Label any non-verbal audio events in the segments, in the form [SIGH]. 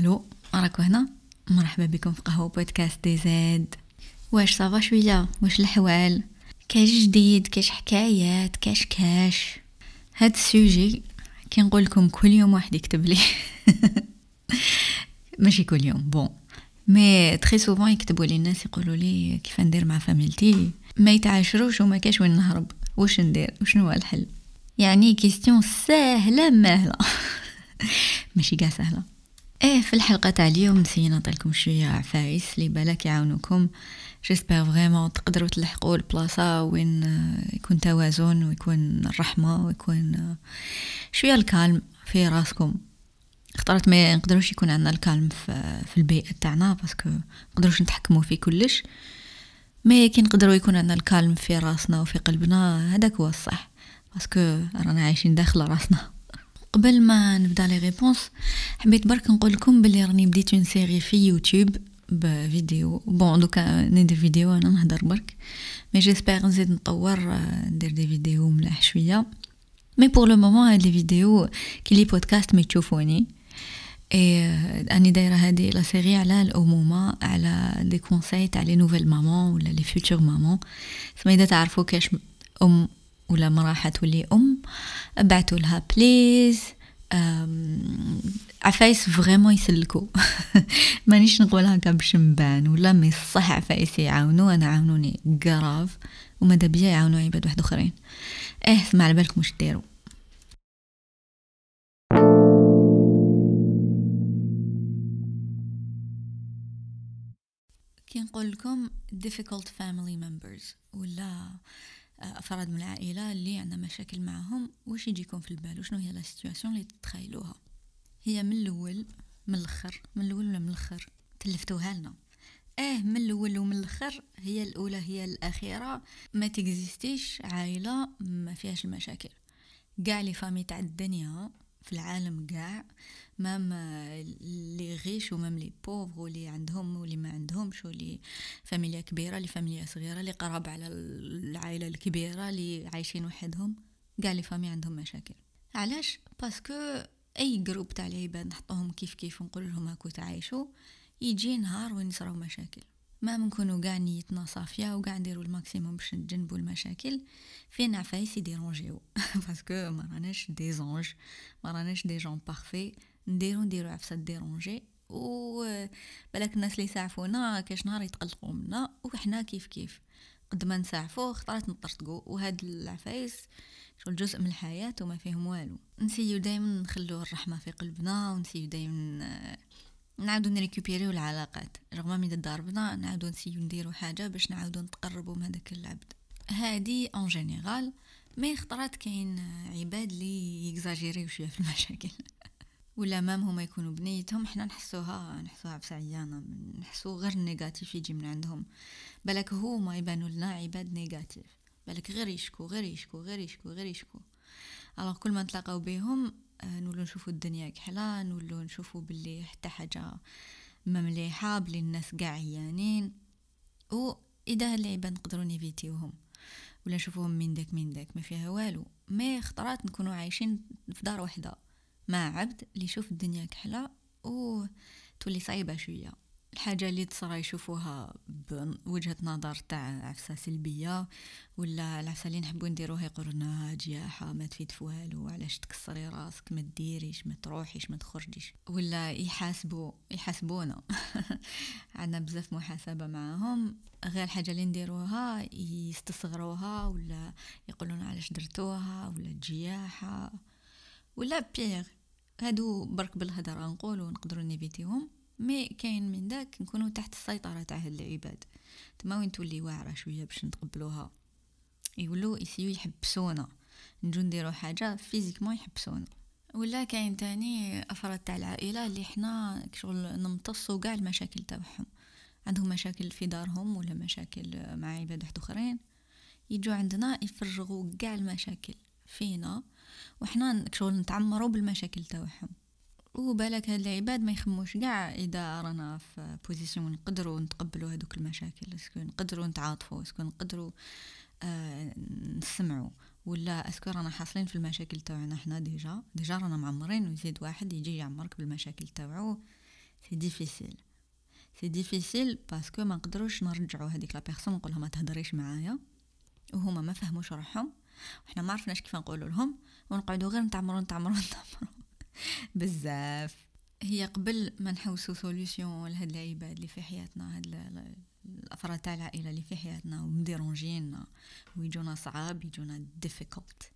ألو راكو هنا. مرحبا بكم في قهوة بودكاست DZ. واش ça va شوية؟ واش الحوال كاش جديد كاش حكايات كاش كاش. هاد ال sujet كي نقول لكم كل يوم واحد يكتب لي. [LAUGHS] ماشي كل يوم bon. mais très souvent يكتبوا لي الناس يقولوا لي كيف ندير مع فاميلتي ما يتعاشروش وما كاش وين نهرب. واش ندير؟ وشنو هو الحل؟ يعني question سهلة ماهله [LAUGHS] ماشي قاع سهلة. إيه في الحلقة تاع اليوم نسينا نعطيلكم شوية عفايس لي بالك يعاونوكم. j'espère vraiment تقدروا تلحقوا البلاصة وين يكون توازن ويكون الرحمة ويكون شوية ال calme في راسكم. خطرات ما نقدروش يكون عندنا ال calme في, في البيئة تاعنا parce que نقدروش نتحكموا في كلش. mais كي نقدروا يكون عندنا ال calme في راسنا وفي قلبنا هذاك هو الصح. parce que رانا عايشين داخل راسنا. قبل ما نبدأ les réponses حبيت برك نقول لكم بلي راني بديت une série في يوتيوب بفيديو bon دوكا ندير فيديو أنا نهضر برك mais j'espère نزيد نطور ندير des vidéos ملاح شوية mais pour le moment هاد les vidéos كي les podcasts ما تشوفوني اي أني دايرة هادي la série على الأمومة على les conseils تاع les nouvelles mamans ولا les futures mamans سما اذا تعرفوا كاش أم ولا مرا تولي أم؟ بعتوا لها please عفايس vraiment يسلكو مانيش نقول هكا باش نبان ولا mais صح عفايس يعاونوا أنا عاونوني grave وماذا بيا يعاونوا عباد واحد اخرين آه سمع على بالكم واش ديروا كي نقول لكم difficult family members. ولا أفراد من العائلة اللي عندنا مشاكل معهم واش يجيكم في البال؟ وشنو هي la situation اللي تتخيلوها؟ هي من الأول من الأخر. من الأول ولا من الأخر؟ تلفتوها لنا. آه من الأول ومن الأخر. هي الأولى هي الأخيرة. ما تكزيستيش عائلة ما فيهاش المشاكل. كاع les familles تاع الدنيا في العالم كاع même les riches و même les pauvres واللي عندهم واللي ما عندهمش واللي فاميليا كبيرة لي فاميليا صغيرة اللي قراب على العائلة الكبيرة اللي عايشين وحدهم. كاع les familles عندهم مشاكل. علاش؟ parce que أي groupe تاع العباد نحطوهم كيف كيف ونقول لهم هاكو تعايشوا يجي نهار وين يصراو مشاكل. ما نكونوا كاع نيتنا صافية وكاع نديروا ال maximum باش نتجنبوا المشاكل. فين عفايس يديرونجيو؟ [LAUGHS] parce que ما راناش des anges ما راناش des gens parfaits نديرو نديرو عفسة ديرونجي و بالك الناس اللي يسعفونا كاش نهار يتقلقوا منا. وحنا كيف كيف؟ قد ما نسعفو خطرات نطرطقو وهاد العفايس شغل جزء من الحياة وما فيهم والو. نسيو دايما نخلو الرحمة في قلبنا ونسيو دايما نعاودو نريكوبيريو العلاقات. رغم من ضاربنا نعاودو نسيو نديرو حاجة باش نعاودو نتقربو من هذاك العبد. هادي en général mais خطرات كاين عباد لي يكزاجيريو شوية في المشاكل. ولا même هما يكونوا بنيتهم حنا نحسوها نحسوها بسعيانه نحسو غير ال négatif يجي من عندهم. بالك هما يبانوا لنا عباد négatifs بالك غير يشكو غير يشكو غير يشكو غير يشكو. alors كل ما نتلاقاو بهم آه، نولو نشوفو الدنيا كحلا نولو نشوفو باللي حتى حاجة ما مليحة بلي الناس قاع عيانين و إذا العباد نقدروا نيفيتيوهم. ولا نشوفوهم من داك من داك ما فيها والو. مي خطرات نكونوا عايشين في دار وحدة. مع عبد اللي يشوف الدنيا كحلة و تولي صعيبة شوية. الحاجة اللي تصرا يشوفوها بوجهة نظر تاع عفسة سلبية ولا العفسة اللي نحبو نديروها يقولنا جياحة ما تفيد في والو علاش تكسري راسك ما تديريش ما تروحيش ما تخرجيش. ولا يحاسبو يحاسبونا. [LAUGHS] عندنا بزاف محاسبة معاهم. غير الحاجة اللي نديروها يستصغروها ولا يقولون علاش درتوها ولا جياحة ولا pire. هادو برك بالهدرة نقولوا نقدروا نيفيتيهم mais كاين من داك نكونوا تحت السيطرة تاع هاد العباد. تما وين تولي واعرة شوية باش نتقبلوها؟ يقولوا يسيو يحبسونا. نجو نديرو حاجة physiquement يحبسونا. ولا كاين تاني أفراد تاع العائلة اللي حنا شغل نمتصوا كاع المشاكل تاعهم. عندهم مشاكل في دارهم ولا مشاكل مع عباد أخرين. يجوا عندنا يفرغوا كاع المشاكل فينا. وحنا شغل نتعمروا بالمشاكل تاعهم. وبالك هاد العباد ما يخموش. كاع إذا رانا في position نقدروا نتقبلوا هذوك المشاكل est-ce que نقدروا نتعاطفوا اسكو نقدروا آه نسمعوا ولا est-ce que رانا حاصلين في المشاكل تاعنا حنا déjà. déjà رانا معمرين ويزيد واحد يجي يعمرك بالمشاكل تاعو. c'est difficile c'est difficile parce que ما نقدروش نرجعوا هذيك la personne نقولها ما تهضريش معايا. وهما ما فهموش روحهم. وحنا ما عرفناش كيف نقولوا لهم. ونقعدوا غير نتعمروا نتعمروا [LAUGHS] نتعمروا بزاف. هي قبل ما نحوسوا solution لهاد العباد اللي في حياتنا هاد الأفراد تاع العائلة اللي في حياتنا ومديرونجينا ويجونا صعاب يجونا difficiles.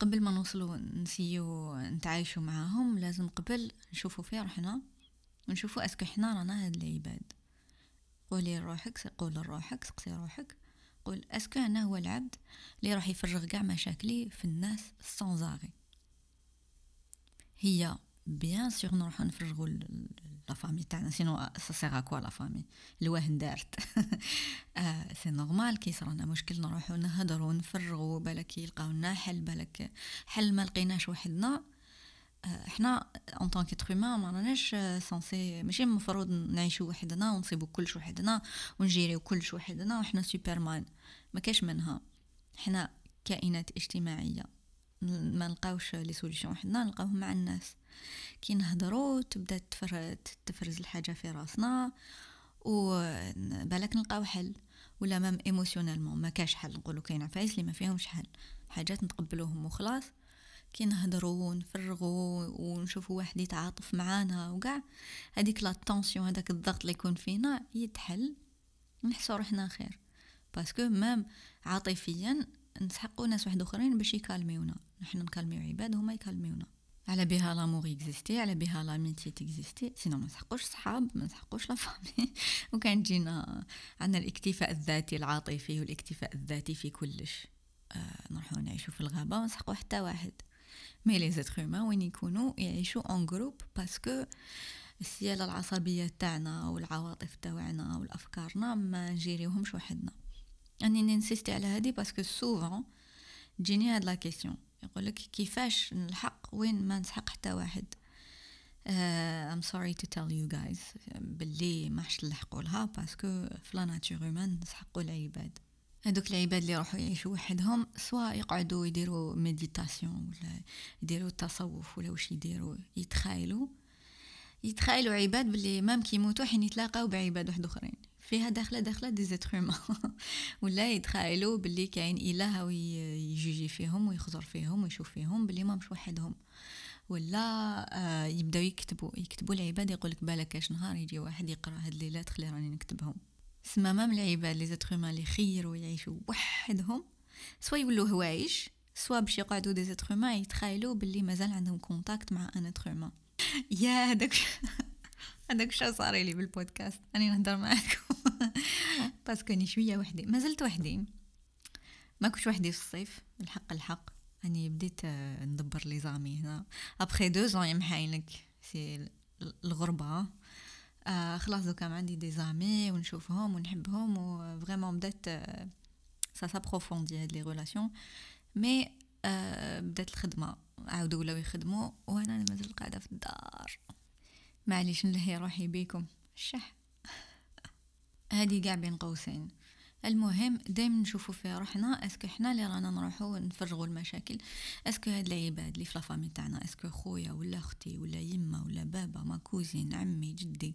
قبل ما نوصلوا نسيو نتعايشوا معاهم لازم قبل نشوفوا في روحنا ونشوفوا est-ce que حنا رانا هاد العباد. قولي لروحك قول لروحك سقسي روحك. قول est-ce que أنا هو العبد اللي راح يفرغ كاع مشاكلي في الناس sans arrêt هي bien sûr نروحو نفرغو la famille تاعنا. sinon ça sert à quoi la famille علاواه ندارت. [LAUGHS] c'est normal كي صرانا مشكل نروحو نهضرو نفرغو بالك يلقاو لنا حل بالك حل ما لقيناش وحدنا. إحنا en tant qu'être ما راناش censés ماشي المفروض نعيشو وحدنا ونصيبو كلش وحدنا ونجيريو كلش وحدنا وحنا سوبرمان. ما كاش منها. حنا كائنات اجتماعية. ما نلقاوش les solutions وحدنا نلقاوهم مع الناس. كي نهضروا تبدا تفرز الحاجة في راسنا وبالك نلقاو حل. ولا même émotionnellement ما كاش حل. نقولوا كاين عفايس اللي ما فيهمش حل. حاجات نتقبلوهم وخلاص. كي نهضروا ونفرغوا ونشوفوا واحد يتعاطف معانا وكاع. هذيك la tension هذاك الضغط اللي يكون فينا يتحل نحسوا روحنا خير. parce que même عاطفيا نسحقوا ناس واحد أخرين باش يكالميونا. نحن نكالميو عباد هما يكالميونا. على بها l'amour إكزيستي على بها l'amitié تيكزيستي sinon ما نسحقوش صحاب ما نسحقوش la famille [LAUGHS] وكان جينا عندنا الاكتفاء الذاتي العاطفي والاكتفاء الذاتي في كلش. آه نروحو نعيشو في الغابة ما نسحقو حتى واحد. mais les êtres وين يكونوا يعيشوا en groupe parce que السيالة العصبية تاعنا والعواطف تاعنا والأفكارنا ما نجيريوهمش وحدنا. أني ننسيستي على هادي parce que souvent تجيني هاد la question يقولك كيفاش نلحق وين ما نسحق حتى واحد. uh, I'm sorry to tell you guys. باللي ماكاش parce que ف la nature humaine نسحقوا العباد. هذوك العباد اللي يروحوا يعيشوا وحدهم سواء يقعدوا يديروا méditation ولا يديروا التصوف ولا واش يديروا يتخايلوا. يتخايلوا عباد باللي même كيموتوا حين يتلاقاو بعباد واحد آخرين. فيها داخلة داخلة des êtres [LAUGHS] ولا يتخايلوا باللي كاين إله ويجيجي فيهم ويخزر فيهم ويشوف فيهم باللي ما مش وحدهم. ولا آه يبداو يكتبوا. يكتبوا العباد يقول لك بالك كاش نهار يجي واحد يقرأ هاد الليلات خلي راني نكتبهم. سما même العباد les êtres اللي يخيروا يعيشوا وحدهم. سوا يولوا هوايش سوا باش يقعدوا des êtres يتخايلوا باللي مازال عندهم contact مع un être يا هذاك [LAUGHS] هذاك شو صار لي بالبودكاست؟ راني نهضر معاكم. parce que اني شوية وحدي ما زلت وحدي. ما كنت وحدي في الصيف. الحق الحق. أني بديت آه، ندبر les amis هنا. après deux ans يمحايلك c'est الغربة. آه خلاص دوكا عندي des amis ونشوفهم ونحبهم و vraiment بدأت ça s'approfondit هاد les relations mais آه بدأت الخدمة. عاودوا ولاو يخدموا وأنا مازال قاعدة في الدار. معليش نلهي روحي بيكم. الشح [LAUGHS] هادي قاع بين قوسين. المهم دايما نشوفوا في روحنا est-ce que حنا اللي رانا نروحو نفرغوا المشاكل. est-ce que هاد العباد اللي في la famille تاعنا est-ce que خويا ولا أختي ولا يما ولا بابا ma cousine عمي جدي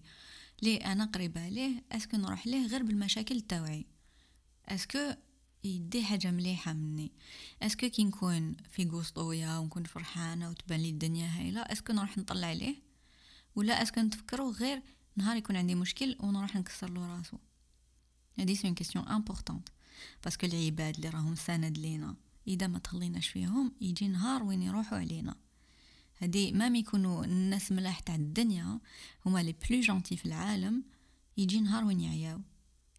لي أنا قريبة ليه est-ce que نروح ليه غير بالمشاكل تاوعي. est-ce que يدي حاجة مليحة مني. est-ce que كي نكون في قسطوية ونكون فرحانة وتبان لي الدنيا هايلة est-ce que نروح نطلع ليه ولا est-ce que نتفكرو غير نهار يكون عندي مشكل ونروح نكسر له راسو. هادي c'est question importante parce que العباد اللي راهم سند لينا إذا ما تهليناش فيهم يجي نهار وين يروحوا علينا. هادي même يكونوا الناس ملاح تاع الدنيا هما les plus gentils في العالم يجي نهار وين يعياو.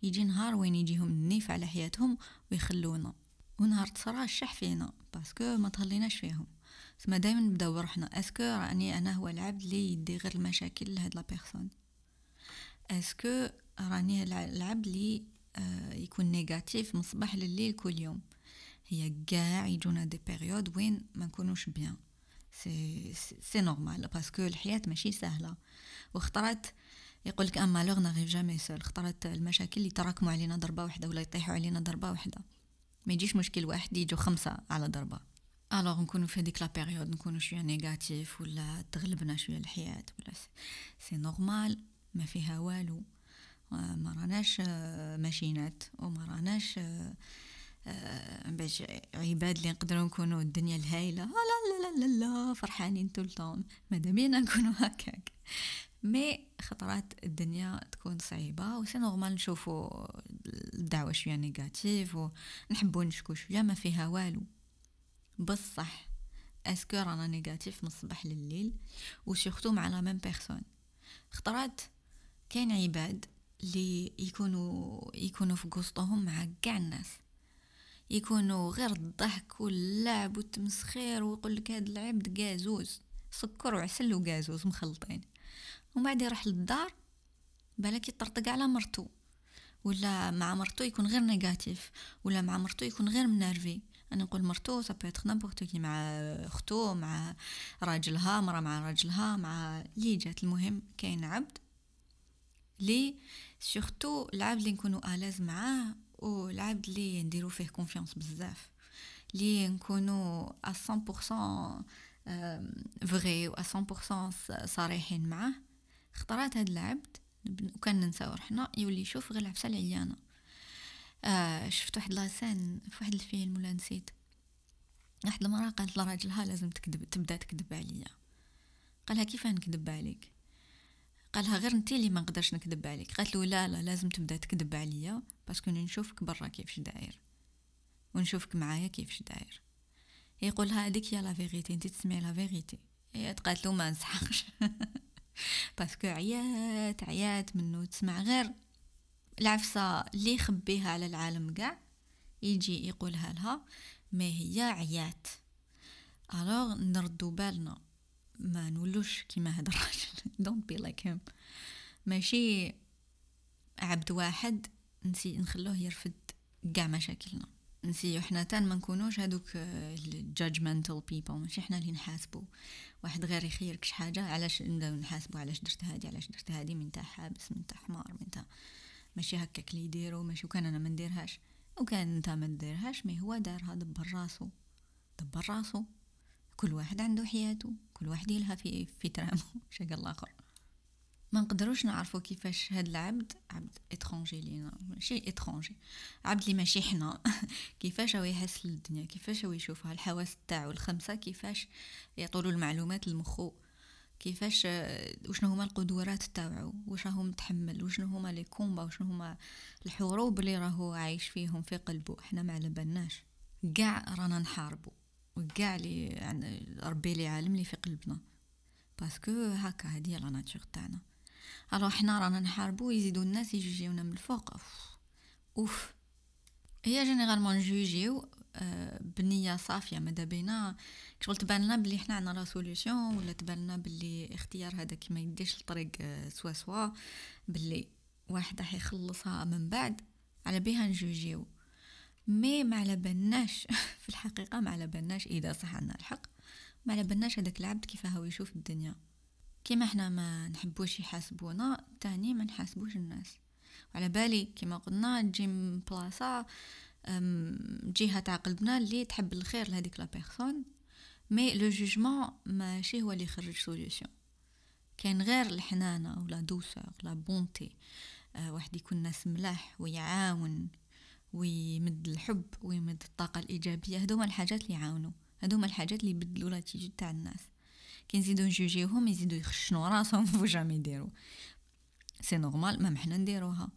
يجي نهار وين يجيهم النيف على حياتهم ويخلونا. ونهار تصرى الشح فينا parce que ما تهليناش فيهم سما دائما نبداو بروحنا est-ce que راني أنا هو العبد اللي يدي غير المشاكل لهاد la personne est-ce que راني العبد اللي آه يكون négatif من الصباح لليل كل يوم. هي كاع يجونا des périodes وين ما نكونوش bien. c'est c'est normal parce que الحياة ماشي سهلة. وخطرات يقول لك un malheur n'arrive jamais seul. خطرات المشاكل اللي تراكموا علينا ضربة واحدة ولا يطيحوا علينا ضربة واحدة ما يجيش مشكل واحد يجوا خمسة على ضربة. alors نكونو في هذيك la période نكونو شوية négatif ولا تغلبنا شوية الحياة ولا c'est normal ما فيها والو. ما راناش ماشينات وما راناش باش عباد اللي نقدروا نكونوا الدنيا الهايلة. لا لا لا لا فرحانين tout le temps ماذا بينا نكونوا هكاك. mais خطرات الدنيا تكون صعيبة و c'est normal نشوفوا الدعوة شوية négatif ونحبوا نشكو شوية ما فيها والو. بصح est-ce que رانا négatif من الصباح لليل و surtout مع la même personne خطرات كاين عباد اللي يكونوا يكونوا في قسطهم مع كاع الناس. يكونوا غير الضحك واللعب والتمسخير ويقول لك هاد العبد قازوز سكر وعسل وقازوز مخلطين. ومن بعد يروح للدار بالك يطرطق على مرتو. ولا مع مرتو يكون غير négatif ولا مع مرتو يكون غير منرفي. أنا نقول مرتو ça peut n'importe qui مع أختو مع راجلها مرة مع راجلها مع لي جات المهم كاين عبد لي surtout العبد اللي نكونوا à l'aise معاه والعبد اللي نديرو فيه confiance بزاف لي نكونوا 100% vrai و 100% صريحين معاه خطرات هاد العبد وكان ننساو روحنا يولي يشوف غير العفسه العيانه آه شفت واحد la scène في واحد الفيلم ولا نسيت واحد المرأة قالت لراجلها لازم تكذب تبدا تكذب عليا قالها كيف نكذب عليك قالها غير انت اللي ما نقدرش نكذب عليك. قالت له لا لا لازم تبدا تكذب عليا parce que نشوفك برا كيفاش داير ونشوفك معايا كيفاش داير. يقولها هذيك يا la vérité انت تسمعي la vérité. هي قالت له ما نسحقش [LAUGHS] parce que عيات عيات منه تسمع غير العفسة اللي يخبيها على العالم قاع يجي يقولها لها ما هي عيات. alors نردو بالنا. ما نولوش كيما هذا الراجل. don't be like him ماشي عبد واحد نسي نخلوه يرفد كاع مشاكلنا. نسيو حنا تان ما نكونوش هذوك ال judgmental people ماشي حنا اللي نحاسبو. واحد غير يخيرك شي حاجة. علاش نبداو نحاسبو؟ علاش درت هادي؟ علاش درت هادي؟ من تاع حابس من تاع حمار من تاع ماشي هكاك اللي يديرو. ماشي وكان أنا ما نديرهاش. وكان أنت ما نديرهاش mais هو دارها دبر راسو دبر راسو. كل واحد عنده حياته. كل واحد يلها في في ترامو. [LAUGHS] شق الآخر. ما نقدروش نعرفوا كيفاش هاد العبد عبد étranger لينا. ماشي étranger. عبد اللي ماشي حنا. [LAUGHS] كيفاش هو يحس للدنيا؟ كيفاش هو يشوفها؟ الحواس تاعو الخمسة كيفاش يعطولو المعلومات لمخو؟ كيفاش وشنو هما القدرات تاعو؟ واش راهو متحمل؟ وشنو هما les combats؟ وشنو هما الحروب اللي راهو عايش فيهم في قلبه إحنا ما على بالناش. كاع رانا نحاربو. وكاع لي ربي لي عالم لي في قلبنا. parce que هكا هادي la nature تاعنا. alors حنا رانا نحاربو يزيدو الناس يجوجيونا من الفوق. أوف. أوف. هي généralement نجوجيو آه، بنية صافية ماذا بينا؟ شغل تبان لنا بلي حنا عندنا la solution ولا تبان لنا بلي اختيار هذاك ما يديش الطريق آه، سوا سوا بلي واحد راح يخلصها من بعد على بها نجوجيو. mais ما على بالناش [LAUGHS] في الحقيقة ما على بالناش إذا صح عنا الحق. ما على بالناش هذاك العبد كيف هو يشوف الدنيا. كيما إحنا ما نحبوش يحاسبونا تاني ما نحاسبوش الناس. وعلى بالي كيما قلنا تجي بلاصه جهة تاع قلبنا اللي تحب الخير لهذيك la personne mais le jugement ماشي هو اللي يخرج solution كاين غير الحنانة و la douceur la bonté واحد يكون ناس ملاح ويعاون. ويمد الحب ويمد الطاقة الإيجابية. هذوما الحاجات اللي يعاونوا هذوما الحاجات اللي يبدلوا l'attitude تاع الناس. كي نزيدو نجوجيوهم يزيدو يخشنوا راسهم faut jamais c'est normal ما حنا نديروها.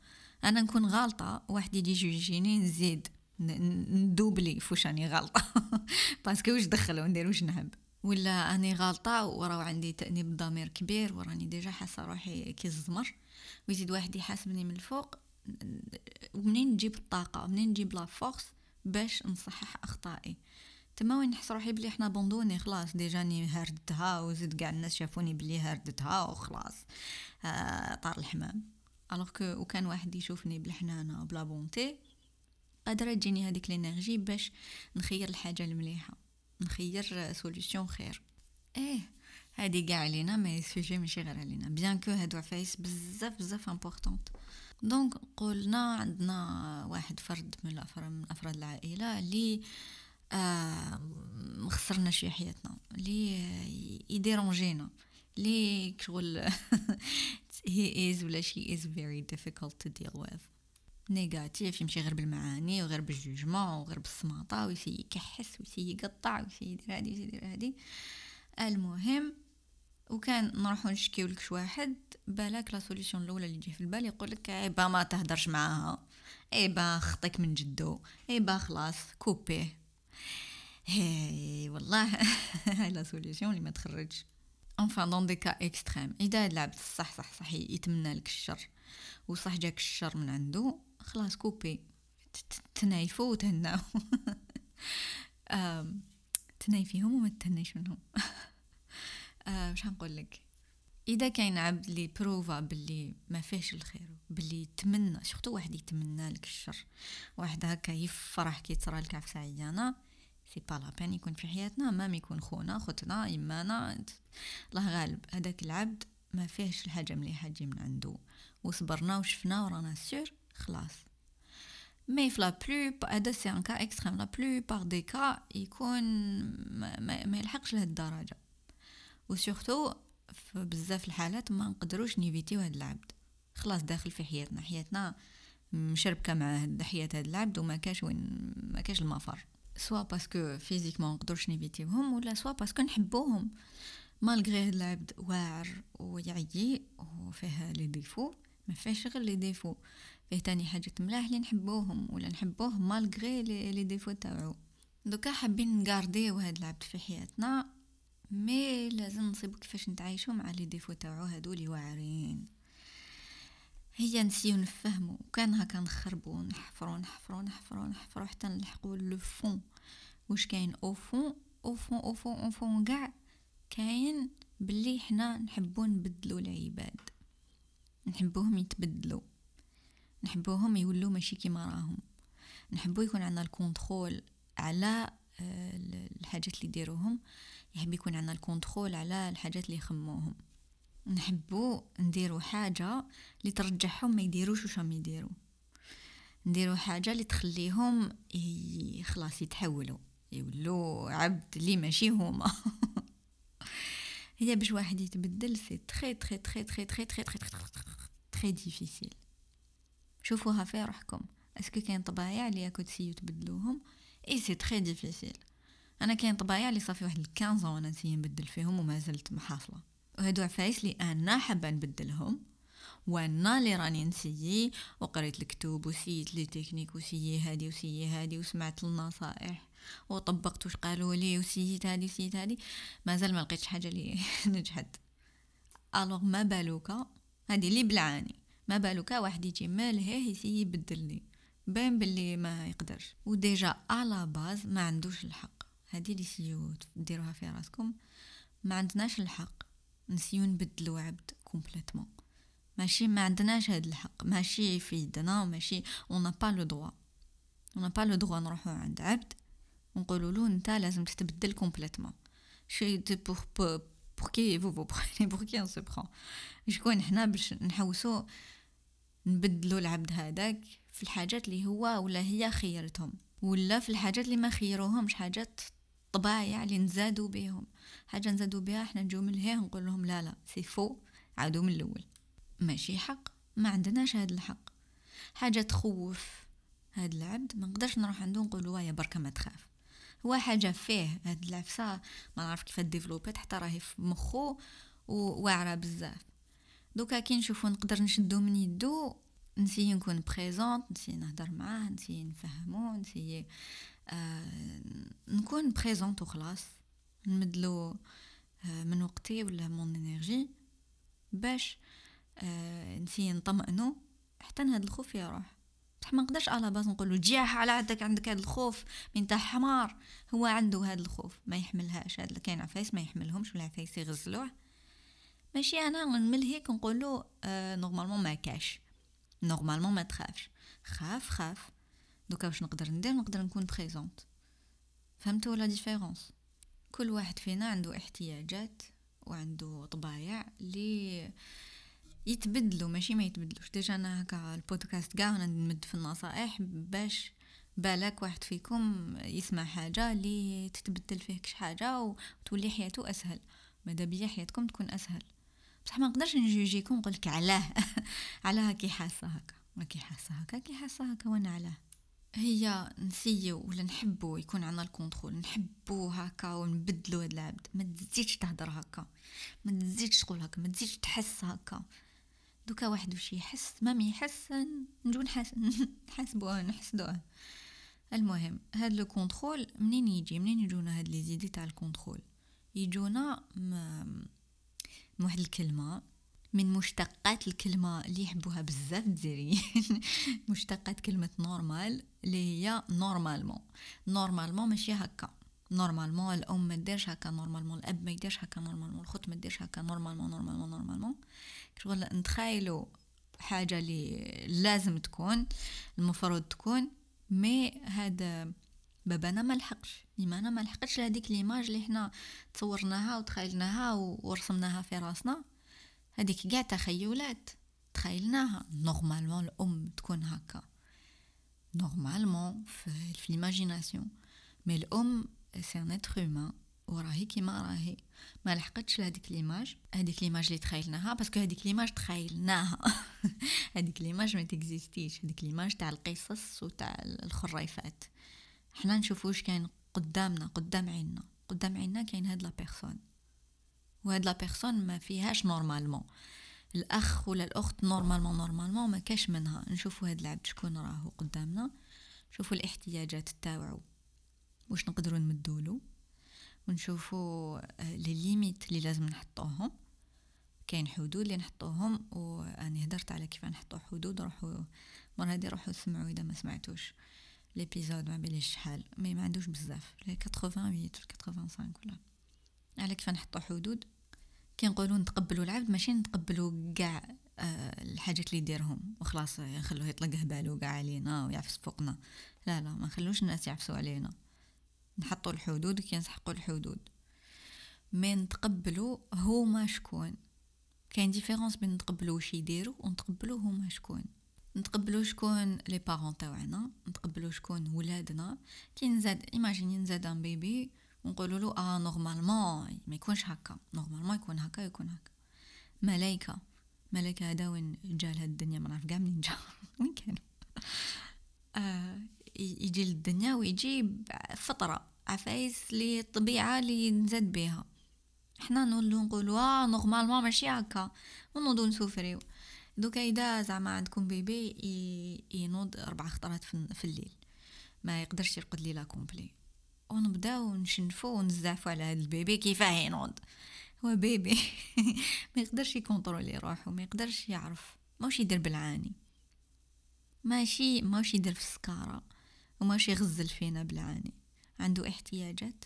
أنا نكون غالطة واحد يجي يجوجيني نزيد ندوبلي فوش راني غالطة. [LAUGHS] parce que واش دخلو ندير واش نحب ولا أني غالطة وراه عندي تأنيب ضمير كبير وراني déjà حاسة روحي كي الزمر ويزيد واحد يحاسبني من الفوق ومنين نجيب الطاقة؟ منين نجيب la force باش نصحح أخطائي؟ تما وين نحس روحي بلي نابوندوني خلاص déjà ني هردتها وزيد كاع الناس شافوني بلي هردتها وخلاص. آه طار الحمام. alors que وكان واحد يشوفني بالحنانه وب la bonté قادرة تجيني هذيك ال energy باش نخير الحاجة المليحة. نخير solution خير. إيه هادي كاع علينا mais sujet ماشي غير علينا. bien que هادو عفايس بزاف بزاف importantes donc قلنا عندنا واحد فرد من الافراد من أفراد العائلة اللي آه مخسرنا شي حياتنا لي يديرونجينا لي شغل [LAUGHS] he is ولا she is very difficult to deal with. négatif يمشي غير بالمعاني وغير بال jugement وغير بالسماطة ويسي يكحس ويسي يقطع ويسي يدير هادي ويسي يدير هادي. المهم وكان نروحو نشكيو لك واحد بالك la solution الأولى اللي تجي في البال يقول لك eh ben ما تهدرش معاها. eh ben خطيك من جدو. eh ben خلاص couper هي والله. هاي [LAUGHS] la solution اللي ما تخرجش. enfin dans des cas extrêmes إذا لعبت صح صح صح. يتمنى لك الشر. وصح جاك الشر من عنده خلاص couper. تنايفو وتهناو. [LAUGHS] تنايفيهم وما تهنيش منهم. [LAUGHS] واش نقول لك إذا كاين عبد اللي بروفا باللي ما فيهش الخير باللي يتمنى شفتو واحد يتمنى لك الشر. واحد هكا يفرح كي تصرى لك عفسة عيانة. c'est pas la peine يكون في حياتنا ما يكون خونا خوتنا يمانا الله غالب هذاك العبد ما فيهش الحاجة مليحه تجي من عنده. وصبرنا وشفنا ورانا sûr خلاص. mais في la plu هذا c'est un cas extrême la plupart des cas يكون ما, ما, ما يلحقش لهاد الدرجة. و surtout في بزاف الحالات ما نقدروش نيفيتيو هاد العبد. خلاص داخل في حياتنا. حياتنا مشربكة مع حياة هاد العبد وما كاش وين ما كاش المفر. soit parce que physiquement نقدروش نيفيتيوهم ولا soit parce que نحبوهم. malgré هاد العبد واعر ويعيي وفيه les défauts ما فيهش غير les défauts. فيه تاني حاجات ملاح اللي نحبوهم ولا نحبوه malgré les défauts تاعو. دوكا حابين نغارديو هاد العبد في حياتنا mais لازم نصيبو كيفاش نتعايشو مع les défauts تاعو هادو لي واعرين. هي نسيو نفهمو كان هكا نخربو نحفرو نحفرو نحفرو نحفرو حتى نلحقو le fond. واش كاين au fond؟ au fond au fond au fond كاع كاين باللي حنا نحبو نبدلو العباد. نحبوهم يتبدلوا نحبوهم يولوا ماشي كيما راهم. نحبو يكون عندنا ال contrôle على آه، الحاجات اللي يديروهم. يحب يكون عندنا ال contrôle على الحاجات اللي يخموهم. نحبو نديرو حاجة اللي ترجعهم ما يديروش واش يديروا نديرو حاجة اللي تخليهم خلاص يتحولوا يولوا عبد اللي ماشي هما. [LAUGHS] هي باش واحد يتبدل c'est très très très très très très très très difficile شوفوها في روحكم. est-ce que كاين طبايع اللي ياكو تسيو تبدلوهم؟ et c'est très difficile أنا كاين طبايع اللي صافي واحد 15 وأنا نسيي نبدل فيهم وما زلت محافظة. وهادو عفايس اللي أنا حابة نبدلهم وأنا اللي راني نسيي وقريت الكتب وسيت les techniques وسيي هادي وسيي هادي وسمعت النصائح وطبقت واش قالوا لي وسيت هادي وسيت هادي. مازال ما لقيتش حاجة اللي [LAUGHS] نجحت. alors ما بالوكا هادي اللي بلعاني. ما بالوكا واحد يجي مالهيه يسي يبدلني. باين باللي ما يقدرش. و déjà à la base ما عندوش الحق. هادي اللي سيو ديروها في راسكم. ما عندناش الحق نسيو نبدلو عبد complètement. ماشي ما عندناش هاد الحق. ماشي في يدنا ماشي on n'a pas le droit on n'a pas le droit نروحو عند عبد ونقولوا له انت لازم تتبدل complètement. شي دو pour pour qui vous vous prenez pour qui on se prend شكون حنا باش نحوسو نبدلو العبد هذاك في الحاجات اللي هو ولا هي خيرتهم ولا في الحاجات اللي ما خيروهمش حاجات طبايع اللي نزادوا بهم حاجة نزادوا بها إحنا نجو من هي نقول لهم لا لا c'est faux عادوا من الأول. ماشي حق. ما عندناش هذا الحق. حاجة تخوف هاد العبد ما نقدرش نروح عنده نقول يا بركة ما تخاف. هو حاجة فيه هاد العفسة ما نعرف كيف ديفلوبات حتى راهي في مخو وواعره بزاف. دوكا كي نشوفو نقدر نشدو من يدو نسي نكون présente نسي نهضر معاه نسي نفهمو نسي نكون présente وخلاص نمدلو آه من وقتي ولا mon énergie باش آه نسي نطمئنو حتى هاد الخوف يروح. بصح ما نقدرش à la base نقولو جيح على عندك عندك هاد الخوف من تاع حمار. هو عنده هاد الخوف ما يحملهاش. هاد كاين عفايس ما يحملهمش ولا عفايس يغزلوه ماشي أنا نمل هيك نقولو آه normalement ما كاش. normalement ما تخافش. خاف خاف. دوكا واش نقدر ندير؟ نقدر نكون présente فهمتوا la différence كل واحد فينا عنده احتياجات وعنده طبايع اللي يتبدلوا ماشي ما يتبدلوش. déjà أنا هكا البودكاست كاع أنا نمد في النصائح باش بالك واحد فيكم يسمع حاجة اللي تتبدل فيه كش حاجة وتولي حياته أسهل. ماذا بيا حياتكم تكون أسهل. بصح ما نقدرش نجوجيكم نقولك علاه. [LAUGHS] علاه كي حاسة هكا. ما كي حاسة هكا كي حاسة هكا وأنا علاه. هي نسيو ولا نحبو يكون عندنا ال contrôle نحبو هكا ونبدلو هاد العبد. ما تزيدش تهدر هكا ما تزيدش تقول هكا ما تزيدش تحس هكا. دوكا واحد وش يحس ما يحس نجو نحس [LAUGHS] نحسبوه نحسدوه المهم هاد le contrôle منين يجي؟ منين يجونا هاد les idées تاع ال contrôle؟ يجونا من واحد الكلمة من مشتقات الكلمة اللي يحبوها بزاف الجزائريين [LAUGHS] مشتقات كلمة normal اللي هي normalement normalement ماشي هكا. normalement الأم ما ديرش هكا normalement الأب ما يديرش هكا normalement الخوت ما ديرش هكا normalement normalement normalement شغل نتخيلوا حاجة اللي لازم تكون المفروض تكون mais هذا بابانا ما لحقش. أنا ما لحقتش لهذيك l'image اللي حنا تصورناها وتخيلناها ورسمناها في راسنا. هذيك كاع تخيلات تخيلناها. normalement الأم تكون هكا. normalement في, l'imagination mais الام c'est un être humain وراهي كيما راهي. ما لحقتش لهذيك l'image هذيك l'image اللي تخيلناها parce que هذيك l'image تخيلناها. [LAUGHS] هذيك l'image ما تexisteيش. هذيك l'image تاع القصص وتاع الخرافات. حنا نشوفو واش كاين قدامنا قدام عيننا. قدام عيننا كاين هاد la personne وهاد la personne ما فيهاش normalement الاخ ولا الاخت normalement normalement ما كاش منها نشوفوا هاد العبد شكون راهو قدامنا نشوفوا الاحتياجات تاوعو واش نقدروا نمدولو ونشوفوا les limites اللي لازم نحطوهم كاين حدود اللي نحطوهم واني هدرت على كيف نحطو حدود روحوا مره هادي روحوا سمعوا اذا ما سمعتوش ليبيزود ما بليش شحال مي ما عندوش بزاف 88 85 ولا على كيف نحطو حدود كي نقولوا نتقبلوا العبد ماشي نتقبلوا كاع آه الحاجات اللي يديرهم. وخلاص نخلوه يطلق هبالو كاع علينا ويعفس فوقنا. لا لا ما نخلوش الناس يعفسوا علينا. نحطوا الحدود كي نسحقوا الحدود. مي نتقبلوا هما شكون. كاين différence بين نتقبلوا واش يديروا ونتقبلوا هما شكون. نتقبلوا شكون les parents تاعنا نتقبلوا شكون ولادنا. كي نزاد imaginez نزاد un bébé ونقولوا له آه normalement ما يكونش هكا. normalement يكون هكا يكون هكا. ملايكة. ملايكة هذا وين جا لهاد الدنيا ما نعرف كاع منين جا. [LAUGHS] وين كان آه يجي للدنيا ويجي فطره عفايس لي اللي نزاد بها حنا نولو نقولوا آه normalement ماشي هكا. ونوضو نsouffريو. donc إذا زعما عندكم bébé ينوض أربع خطرات في الليل. ما يقدرش يرقد ليله complète. ونبداو نشنفو ونزعفو على هاد ال bébé كيفاه ينوض هو bébé. [LAUGHS] ما يقدرش ي contrôler روحو ما يقدرش يعرف. ماوش يدير بالعاني. ماشي ماوش يدير في السكارة وماوش يغزل فينا بالعاني. عنده احتياجات.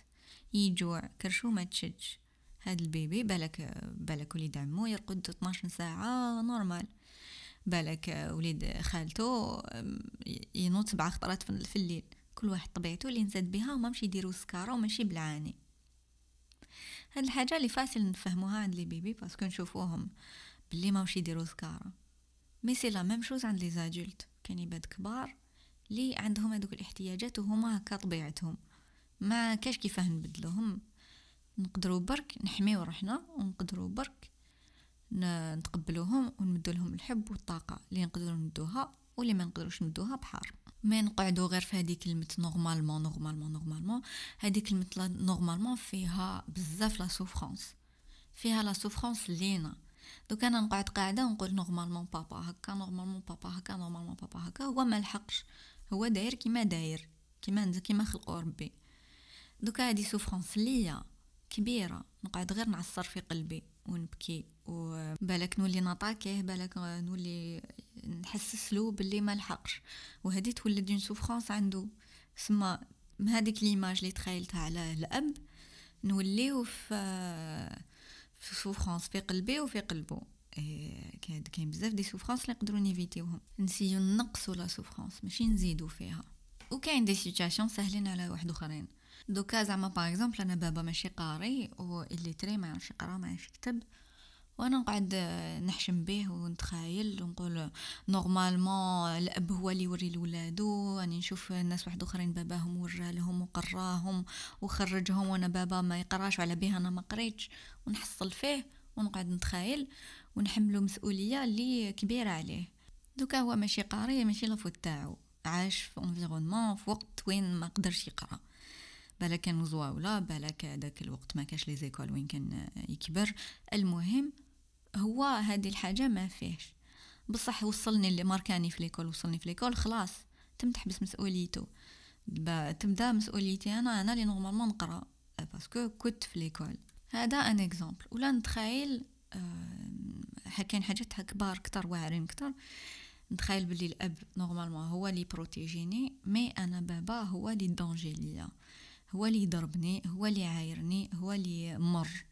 يجوع كرشو ما تشدش. هاد ال bébé بالك بالك وليد عمو يرقد 12 ساعة normal. بالك وليد خالته ينوض سبعة خطرات في الليل. كل واحد طبيعته اللي نزاد بها وما مشي يديروا سكارة وماشي بالعاني هاد الحاجة اللي فاصل نفهموها عند les bébés parce que نشوفوهم بلي ما مشي يديروا سكارة. mais c'est la même chose عند les adultes. كاين عباد كبار اللي عندهم هذوك الاحتياجات وهما هكا طبيعتهم. ما كاش كيفاه نبدلوهم. نقدروا برك نحميو روحنا ونقدروا برك نتقبلوهم ونمدو لهم الحب والطاقة. اللي نقدروا ندوها واللي ما نقدروش ندوها بحار. ما نقعدوا غير في هذه كلمه normalement normalement normalement. هذه كلمه normalement فيها بزاف la souffrance. فيها la souffrance لينا. دوك أنا نقعد قاعدة ونقول normalement بابا هكا normalement بابا هكا normalement بابا هكا. هو ما لحقش. هو داير كيما داير كيما كيما خلقو ربي. donc هذه souffrance ليا كبيرة. نقعد غير نعصر في قلبي ونبكي. وبالك نولي ن attaquer ه بالك نولي نحسس له باللي ما لحقش. وهذه تولد une souffrance عنده سما هذيك l'image اللي تخيلتها على الأب نوليو في في souffrance في قلبي وفي قلبه إيه كاين بزاف des souffrances اللي نقدروا نيفيتيوهم. نسيو نقصوا la souffrance ماشي نزيدو فيها. وكاين des situations ساهلين على واحد آخرين. donc زعما par exemple أنا بابا ماشي قاري و illettré ما يعرفش يقرا ما يعرفش يكتب وأنا نقعد نحشم به ونتخايل ونقول normalement الأب هو اللي يوري لولادو راني نشوف الناس واحد آخرين باباهم ورا لهم وقراهم وخرجهم وأنا بابا ما يقراش وعلى بيه أنا ما قريتش. ونحصل فيه ونقعد نتخايل ونحملو مسؤولية اللي كبيرة عليه. donc هو ماشي قاري ماشي la faute تاعو. عاش في environnement في وقت وين ما قدرش يقرأ. بالك كان زواوله بالك داك الوقت ما كاش les écoles وين كان يكبر. المهم هو هذه الحاجة ما فيهش. بصح وصلني اللي ماركاني في l'école وصلني في l'école خلاص تم تحبس مسؤوليته. تبدا مسؤوليتي أنا أنا اللي normalement نقرأ parce que كنت في l'école هذا un exemple. ولا نتخيل آه كاين حاجات كبار كتر واعرين كتر. نتخيل بلي الأب normalement هو اللي ي protéger ني mais أنا بابا هو le danger ليا. هو اللي يضربني هو اللي يعايرني هو اللي مر.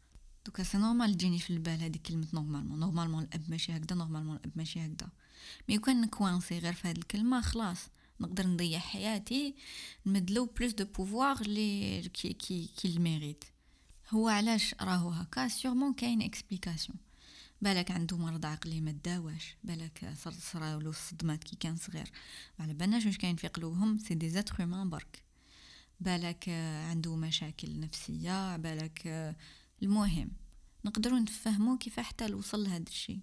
donc c'est normal تجيني في البال هذيك كلمة normalement. normalement الأب ماشي هكذا normalement الأب ماشي هكذا mais كان نكوانسي غير في هذه الكلمة خلاص. نقدر نضيع حياتي نمدلو plus de pouvoir لي que que qu'il mérite. هو علاش راهو هكا؟ sûrement كاين explication بالك عنده مرض عقلي ما داواش. بالك صراولو الصدمات كي كان صغير. على بالناش واش كاين في قلوبهم؟ c'est des êtres برك. بالك عنده مشاكل نفسية بالك المهم نقدروا نفهموا كيف حتى وصل لهذا الشيء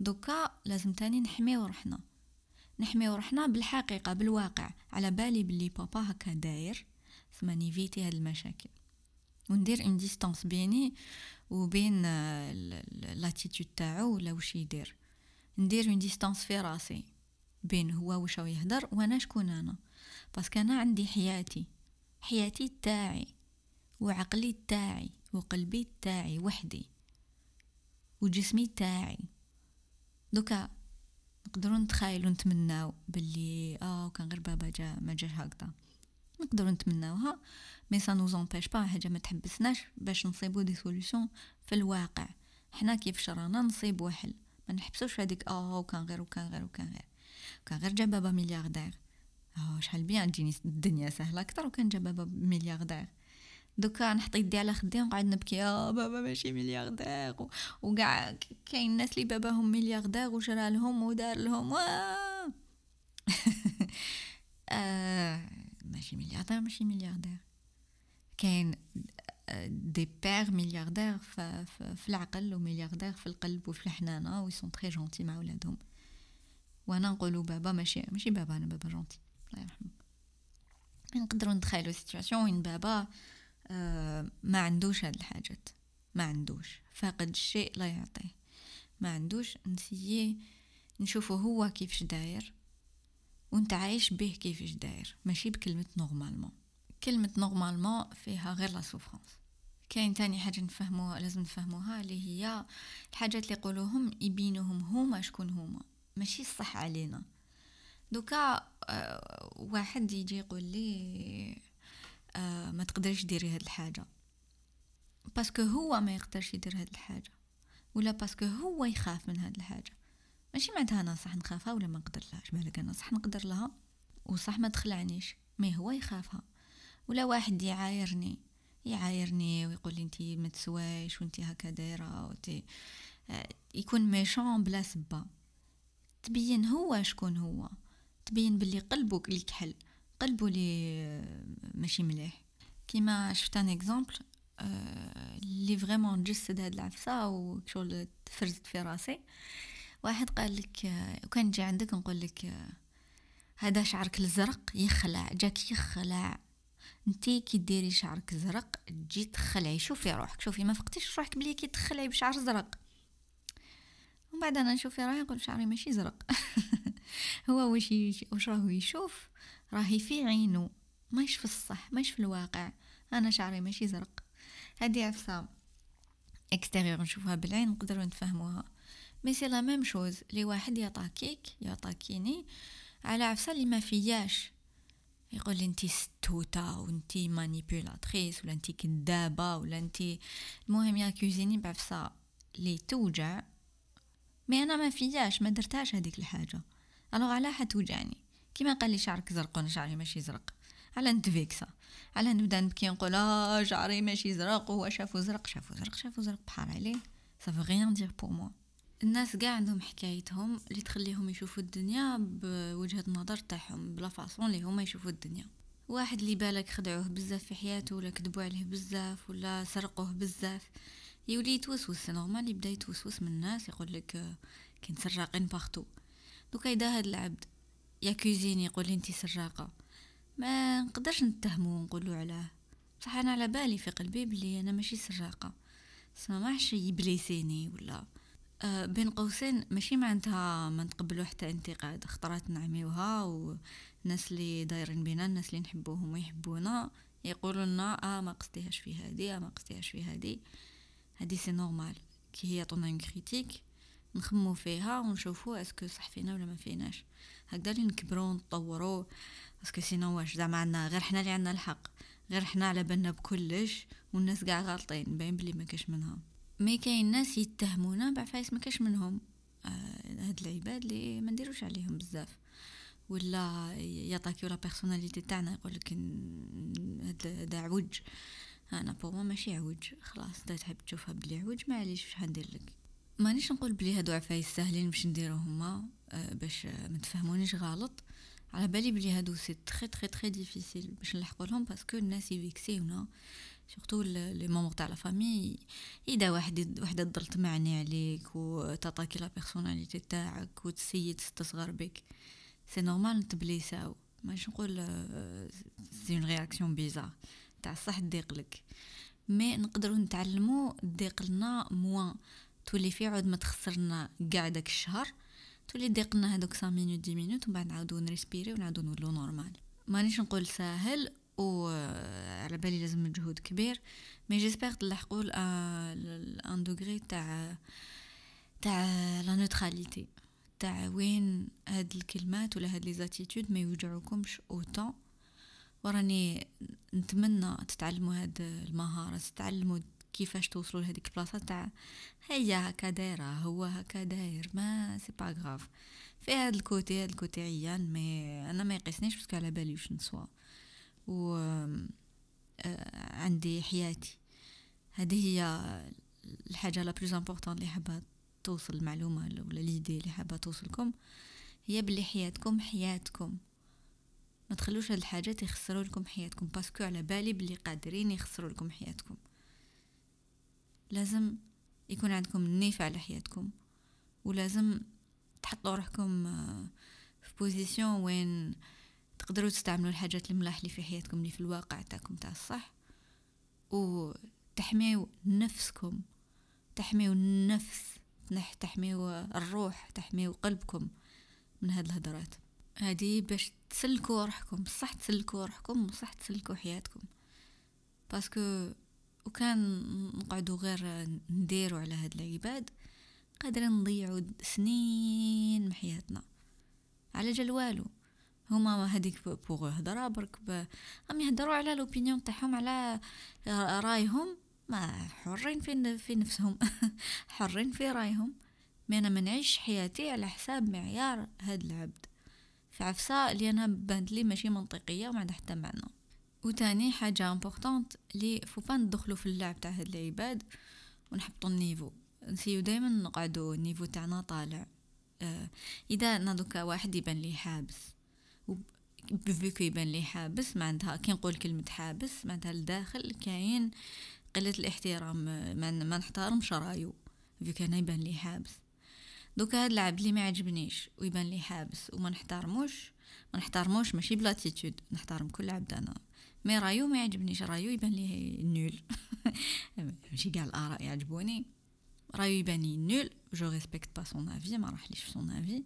دوكا لازم تاني نحميو روحنا. نحميو روحنا بالحقيقة بالواقع على بالي بلي بابا هكا داير ثم نيفيتي هاد المشاكل. وندير une distance بيني وبين l'attitude تاعو ولا واش يدير. ندير une distance في راسي بين هو واش يهدر وأنا شكون أنا. parce que أنا عندي حياتي. حياتي تاعي. وعقلي تاعي. وقلبي تاعي وحدي وجسمي تاعي دوكا نقدروا نتخايلوا نتمناو باللي آه كان غير بابا جا ما جاش هكذا نقدروا نتمناوها mais ça nous empêche pas حاجة ما تحبسناش باش نصيبو des solutions في الواقع. حنا كيف رانا نصيبو حل ما نحبسوش هذيك آه وكان غير وكان غير وكان غير. كان غير جا بابا ملياردير. آه شحال bien تجيني الدنيا سهلة أكثر وكان جا بابا ملياردير. دوكا نحط يدي على خدي ونقعد نبكي يا بابا ماشي ملياردير وكاع كاين الناس اللي باباهم ملياردير وشرى لهم ودار لهم [LAUGHS] آه. ماشي ملياردير ماشي ملياردير. كاين des pères ملياردير في العقل وملياردير في القلب وفي الحنانة et ils sont très gentils مع ولادهم. وأنا نقولوا بابا ماشي ماشي بابا أنا بابا gentil الله يرحمه. نقدروا نتخيلوا situation وين بابا آه ما عندوش هاد الحاجات. ما عندوش. فاقد الشيء لا يعطيه. ما عندوش نسيي نشوفه هو كيفش داير وانت عايش به كيفش داير. ماشي بكلمة normalement. كلمة normalement فيها غير la souffrance. كاين تاني حاجة نفهموها لازم نفهموها اللي هي الحاجات اللي يقولوهم يبينوهم هما شكون هما. ماشي صح علينا. دوكا آه واحد يجي يقول لي آه ما تقدرش ديري هاد الحاجة. parce que هو ما يقدرش يدير هاد الحاجة ولا parce que هو يخاف من هاد الحاجة. ماشي معناتها أنا صح نخافها ولا ما نقدرلهاش؟ بالك أنا صح نقدر لها وصح ما تخلعنيش mais هو يخافها. ولا واحد يعايرني يعايرني ويقول لي انتي ما تسوايش وانتي هكا دايرة وانتي آه يكون méchant بلا سبة. تبين هو شكون هو. تبين باللي قلبه اللي كحل قلبه اللي ماشي مليح. كيما شفت un exemple اللي vraiment جسد هاد العفسة وشغل تفرزت في راسي. واحد قال لك وكان جي عندك نقول لك هذا شعرك الزرق يخلع جاك يخلع. انتي كي ديري شعرك زرق تجي تخلعي. شوفي روحك شوفي ما فقتيش روحك بلي كي تخلعي بشعر زرق. ومن بعد أنا نشوف روحي نقول شعري ماشي زرق. [LAUGHS] هو واش واش راهو يشوف؟ راهي في عينه ماش في الصح ماش في الواقع. أنا شعري ماشي زرق. هذه عفسة extérieure نشوفها بالعين نقدروا نفهموها mais c'est la même chose لي واحد يعطاكيك يعطاكيني على عفسة اللي ما فياش يقول لي أنتي ستوتا وأنتي manipulatrice ولا أنتي كدابه ولا أنتي المهم ياكوزيني بعفسة لي توجع. mais أنا ما فياش ما درتهاش هذيك الحاجة. alors علاه توجعني. كيما قال لي شعرك زرق وأنا شعري ماشي زرق. علاه نتفيكسا. علاه نبدا نبكي نقول آه شعري ماشي زرق وهو شافو زرق شافو زرق شافو زرق. بحال عليه. Veut rien dire pour moi. الناس قاع عندهم حكايتهم اللي تخليهم يشوفوا الدنيا بوجهة نظر تاعهم ب la façon اللي هما يشوفوا الدنيا. واحد اللي بالك خدعوه بزاف في حياته ولا كذبوا عليه بزاف ولا سرقوه بزاف. يولي يتوسوس normal يبدا يتوسوس من الناس يقول لك كاين سراقين partout دوكا إذا هاد العبد ياكوزيني يقول لي انتي سراقة. ما نقدرش نتهمو ونقولو علاه. بصح أنا على بالي في قلبي بلي أنا ماشي سراقة. سماحش يبليسيني ولا. آه بين قوسين ماشي معناتها ما نتقبلو حتى انتقاد. خطرات نعميوها والناس اللي دايرين بينا الناس اللي نحبوهم ويحبونا يقولوا لنا آه ما قصديهاش في هذه آه ما قصديهاش في هذه هذه c'est normal. كي يعطونا critique نخممو فيها ونشوفو est-ce que صح فينا ولا ما فيناش. هكذا اللي نكبرو نطورو parce que sinon واش زعما عندنا غير حنا اللي عندنا الحق غير حنا على بالنا بكلش والناس قاع غالطين باين بلي ما كاش منها mais كاين ناس يتهمونا بعفايس ما كاش منهم. آه هاد العباد اللي ما نديروش عليهم بزاف. ولا يعطاكيو la personnalité تاعنا يقولك هذا عوج. أنا pour moi ماشي عوج خلاص انت تحب تشوفها بلي عوج معليش واش هندير لك. مانيش نقول بلي هادو عفايس ساهلين باش نديروهما آه باش ما تفهمونيش غلط. على بالي بلي هادو c'est très très très difficile باش نلحقو لهم parce que الناس يفيكسيونا surtout les membres تاع la famille إذا واحد وحده تضل تمعني عليك وتعطاكي la personnalité تاعك وتسيي تستصغر بك. c'est normal نتبليساو ماشي نقول c'est une réaction bizarre تاع صح تضيق لك. mais نقدروا نتعلموا تضيق لنا moins تولي في عود ما تخسرنا قاع داك الشهر. تولي تضيق لنا هذوك 5 minutes 10 minutes ومن بعد نعاودو نريسبيري ونعاودو نولو normal. مانيش نقول ساهل و على بالي لازم مجهود كبير mais j'espère تلحقوا un degré تاع تاع la neutralité تاع وين هاد الكلمات ولا هاد les attitudes ما يوجعوكمش autant وراني نتمنى تتعلموا هاد المهارة تتعلموا كيفاش توصلوا لهذيك البلاصه تاع هيا هكا دايرة هو هكا داير mais c'est pas grave في هاد ال côté هاد ال côté عيان mais أنا ما يقيسنيش parce que على بالي واش نسوا. و آه، عندي حياتي. هذه هي الحاجة la plus importante اللي حابة توصل المعلومة ولا l'idée اللي حابة توصلكم. هي بلي حياتكم حياتكم. ما تخلوش هاد الحاجات يخسروا لكم حياتكم. parce que على بالي بلي قادرين يخسروا لكم حياتكم. لازم يكون عندكم النيف على حياتكم ولازم تحطوا روحكم آه، في position وين تقدروا تستعملوا الحاجات الملاح اللي في حياتكم اللي في الواقع تاعكم تاع الصح وتحميو نفسكم تحميو النفس تحميو الروح تحميو قلبكم من هاد الهدرات. هادي باش تسلكوا روحكم بصح تسلكوا روحكم وصح تسلكوا حياتكم. parce que وكان نقعدو غير نديرو على هاد العباد قادرين نضيعو سنين من حياتنا. على جال والو. هما هذيك pour هضره برك هم يهضروا على l'opinion تاعهم على رأيهم. ما حرين في في نفسهم. [LAUGHS] حرين في رأيهم. mais أنا ما نعيش حياتي على حساب معيار هاد العبد. في عفسة اللي أنا بانت لي ماشي منطقية وما عندها حتى معنى. وتاني حاجة importante il faut pas ندخلو في اللعب تاع هاد العباد ونحبطو ال niveau نسيو دايما نقعدو ال niveau تاعنا طالع آه اذا أنا donc واحد يبان لي حابس vu que يبان لي حابس معناتها كي نقول كلمة حابس معناتها الداخل كاين قلة الاحترام ما, ما نحترمش رايو vu que أنا يبان لي حابس donc هاد العبد اللي ما عجبنيش ويبان لي حابس وما نحترموش ما نحترموش ماشي بل attitude نحترم كل عبد أنا mais رايو ما يعجبنيش رايو يبان ليه nul. [LAUGHS] ماشي كاع الاراء يعجبوني. رايو يبان لي nul. je respecte pas son avis ما راحليش في son avis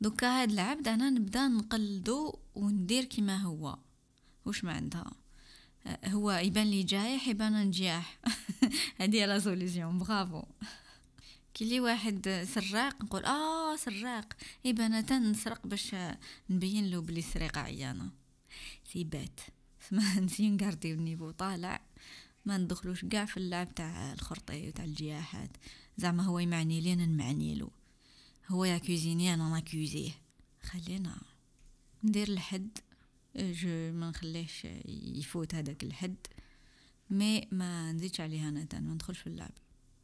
donc هاد العبد أنا نبدا نقلدو وندير كيما هو. واش ما عندها هو يبان لي جايح يبان نجياح [LAUGHS] هادي la solution bravo كي لي واحد سراق نقول آه سراق. يبان أنا نسرق باش نبين له بلي سرقه عيانة. c'est pas ما نسي نقاردي ال niveau طالع. ما ندخلوش كاع في اللعب تاع الخرطي وتاع الجياحات زعما هو يمعني لي أنا نمعني له. هو يا كوزيني أنا ناكوزيه. خلينا ندير الحد. je ما نخليهش يفوت هذاك الحد. mais ما نزيدش عليها أنا ما ندخلش في اللعب.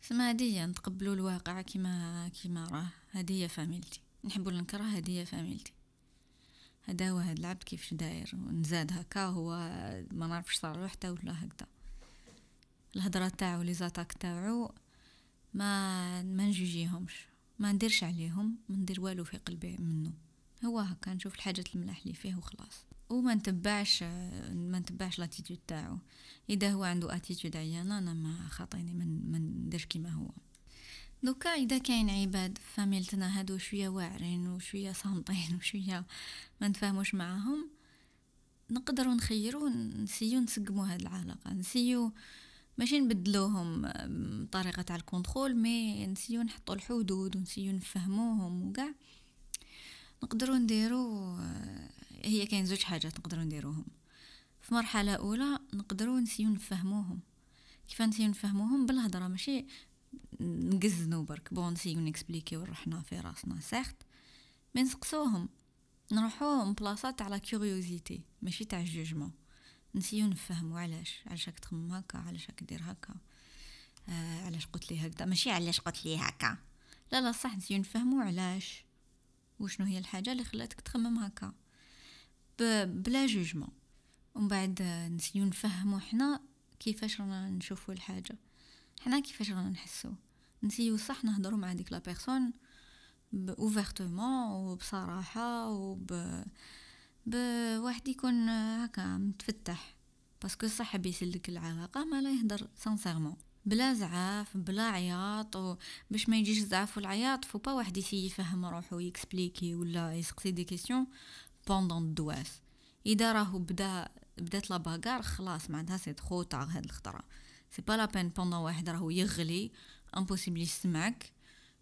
سما هدية نتقبلوا الواقع كما كما راه. هدية فاميلتي نحبو نكره هدية فاميلتي هذا هو هاد العبد كيفاش داير؟ ونزاد هكا هو ما نعرفش صار حتى ولا هكذا. الهضرة تاعو لي زاتاك تاعو ما ما نجيجيهمش ما نديرش عليهم ما ندير والو في قلبي منه هو هكا نشوف الحاجات الملاح اللي فيه وخلاص. وما نتبعش ما نتبعش لاتيتود تاعو. إذا هو عنده attitude عيانة أنا ما خاطيني من من ندير كيما هو. donc إذا كاين عباد فاميلتنا هادو شوية واعرين وشوية صامتين [LAUGHS] وشوية ما نتفاهموش معاهم نقدروا نخيروا نسيو نسقموا هاد العلاقة. نسيو ماشي نبدلوهم بطريقه تاع ال contrôle mais نسيو نحطوا الحدود ونسيو نفهموهم وكاع. نقدروا نديروا هي كاين زوج حاجات نقدروا نديروهم. في مرحلة أولى نقدروا نسيو نفهموهم. كيف نسيو نفهموهم؟ بالهضرة. ماشي نقزنو برك. bon نسيو نكسبليكيو روحنا في راسنا certes mais نسقسوهم. نروحو بلاصات على curiosité ماشي تاع jugement نسيو نفهمو علاش. علاش راك تخمم هكا؟ علاش راك دير هكا؟ آه علاش قلت لي هكذا؟ ماشي علاش قلت لي هكا. لا لا صح نسيو نفهمو علاش. وشنو هي الحاجة اللي خلاتك تخمم هكا؟ بلا jugement. ومن بعد نسيو نفهمو حنا كيفاش رانا نشوفو الحاجة. حنا كيفاش رانا نحسو. نسيو صح نهضرو مع ديك la personne ouvertement وبصراحه وب بواحد يكون هكا متفتح. parce que صح بيسلك العلاقة ما لا يهدر sincèrement بلا زعاف بلا عياط و باش ما يجيش الزعاف والعياط فو با واحد يسّيي يفهم روحو يexpliquer ولا يسقسي des questions pendant الدواس إذا راهو بدا بدات لا خلاص معناتها c'est trop تاع هاد الخطرة. c'est pas la peine pendant واحد راهو يغلي impossible يسمعك.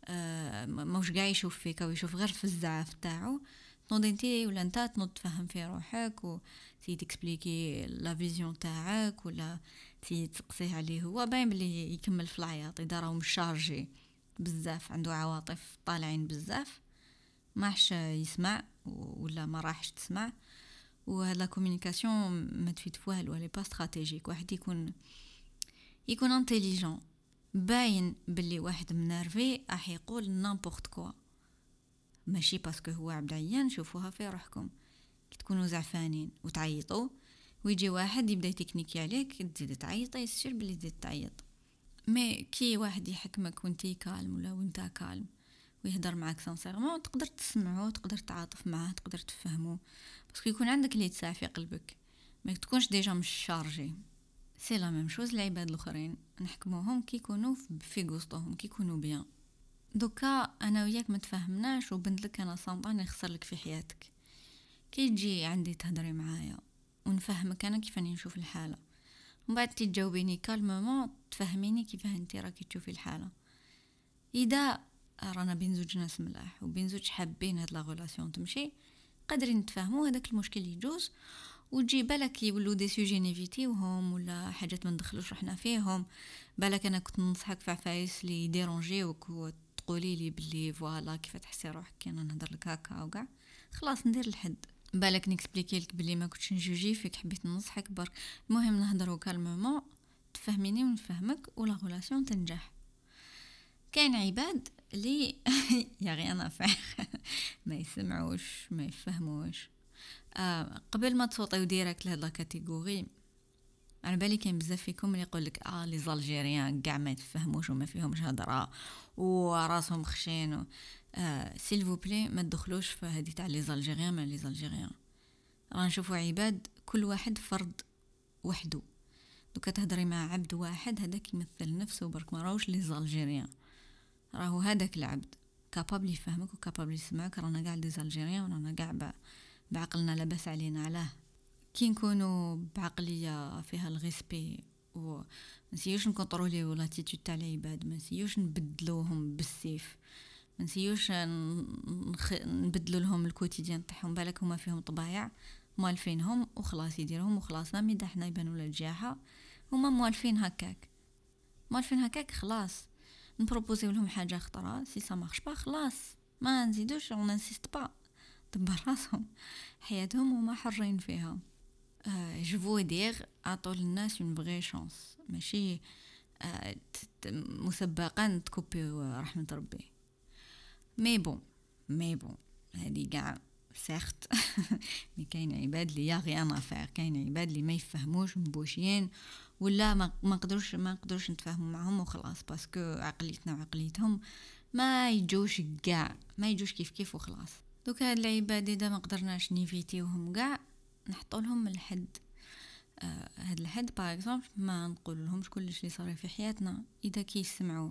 آه موش قاع يشوف فيك أو يشوف غير في الزعاف تاعو. تنوض انتي ولا أنت تنوض تفهم في روحك و تexpliquer la vision تاعك ولا تي تسقسيه عليه هو. باين بلي يكمل في العياط إذا راهو مشارجي بزاف عنده عواطف طالعين بزاف. ماحش يسمع ولا ما راحش تسمع. وهاد la communication ما تفيد والو n'est pas stratégique واحد يكون يكون intelligent باين باللي واحد مénervé راح يقول n'importe quoi ماشي parce que هو عبد عيان شوفوها في روحكم. كي تكونوا زعفانين وتعيطوا ويجي واحد يبدأ يtechniquer عليك تزيد تعيطي يصير بلي تزيد تعيط. mais كي واحد يحكمك وانتي calme ولا وانت calme ويهدر معاك sincèrement تقدر تسمعو تقدر تعاطف معاه تقدر تفهمو. parce que يكون عندك اللي يتسع في قلبك ما تكونش déjà مش chargé. c'est la même chose العباد الاخرين نحكموهم كي يكونوا في قسطهم كي يكونوا bien دوكا أنا وياك ما تفاهمناش وبنت لك أنا سانطان يخسر لك في حياتك. كي تجي عندي تهدري معايا ونفهمك أنا كيف راني نشوف الحالة. ومن بعد تجاوبيني calmement تفهميني كيف انت راكي تشوفي الحالة. إذا رانا بين زوج ناس ملاح وبين زوج حابين هاد l'amitié قادرين نتفاهموا هذاك المشكل يجوز. وتجي بالك يولو des sujets نéviterوهم ولا حاجات ما ندخلوش روحنا فيهم. بالك أنا كنت ننصحك في عفايس اللي يdérangerوك وتقولي لي بلي voilà كيف تحسي روحك كي أنا نهضر لك هكا وكاع خلاص ندير الحد. بالك نexpliquer لك بلي ما كنتش نجوجي فيك حبيت ننصحك برك. المهم نهضروا calmement تفهميني ونفهمك ولا relation تنجح. كاين عباد اللي [LAUGHS] y a rien à faire [LAUGHS] ما يسمعوش ما يفهموش. آه قبل ما تsauterو direct لهاد la catégorie على بالي كاين بزاف فيكم اللي يقول لك آه les Algériens كاع ما يتفهموش وما فيهمش هضرة وراسهم خشين آه s'il vous plaît ما تدخلوش في هذه تاع les Algériens ما les Algériens. راه نشوفوا عباد كل واحد فرد وحده دوكا تهضري مع عبد واحد هذاك يمثل نفسه برك ما راهوش les Algériens. راهو هذاك العبد capable يفهمك و capable يسمعك رانا قاع des Algériens ورانا قاع بعقلنا لاباس علينا علاه. كي نكونوا بعقلية فيها ال respect و نessayerوش نcontrôlerو l'attitude تاع العباد ما نessayerوش نبدلوهم بالسيف ما نessayerوش نخ... نبدلو لهم ال quotidien تاعهم بالك هما فيهم طبايع موالفينهم وخلاص يديرهم وخلاص ما ميدا حنا يبانو الجاحة هما موالفين هكاك. موالفين هكاك خلاص. نproposerو لهم حاجة خطرة si ça marche pas خلاص. ما نزيدوش on insiste pas دبر راسهم حياتهم وما حرين فيها. je veux dire اعطوا للناس une vraie chance ماشي؟ آه، مسبقا تcouperو رحمة ربي. mais bon mais bon هادي قاع certes [LAUGHS] mais كاين عباد لي rien à faire كاين عباد اللي ما يفهموش مbouchéين. ولا ما ما قدروش ما قدروش نتفاهموا معهم وخلاص. parce que عقليتنا وعقليتهم ما يجوش كاع. ما يجوش كيف كيف وخلاص. دوك هاد العباد اذا ما قدرناش نéviterوهم كاع نحطوا لهم الحد آه هاد الحد par exemple ما نقول لهمش كلش اللي صار في حياتنا. إذا كيسمعوا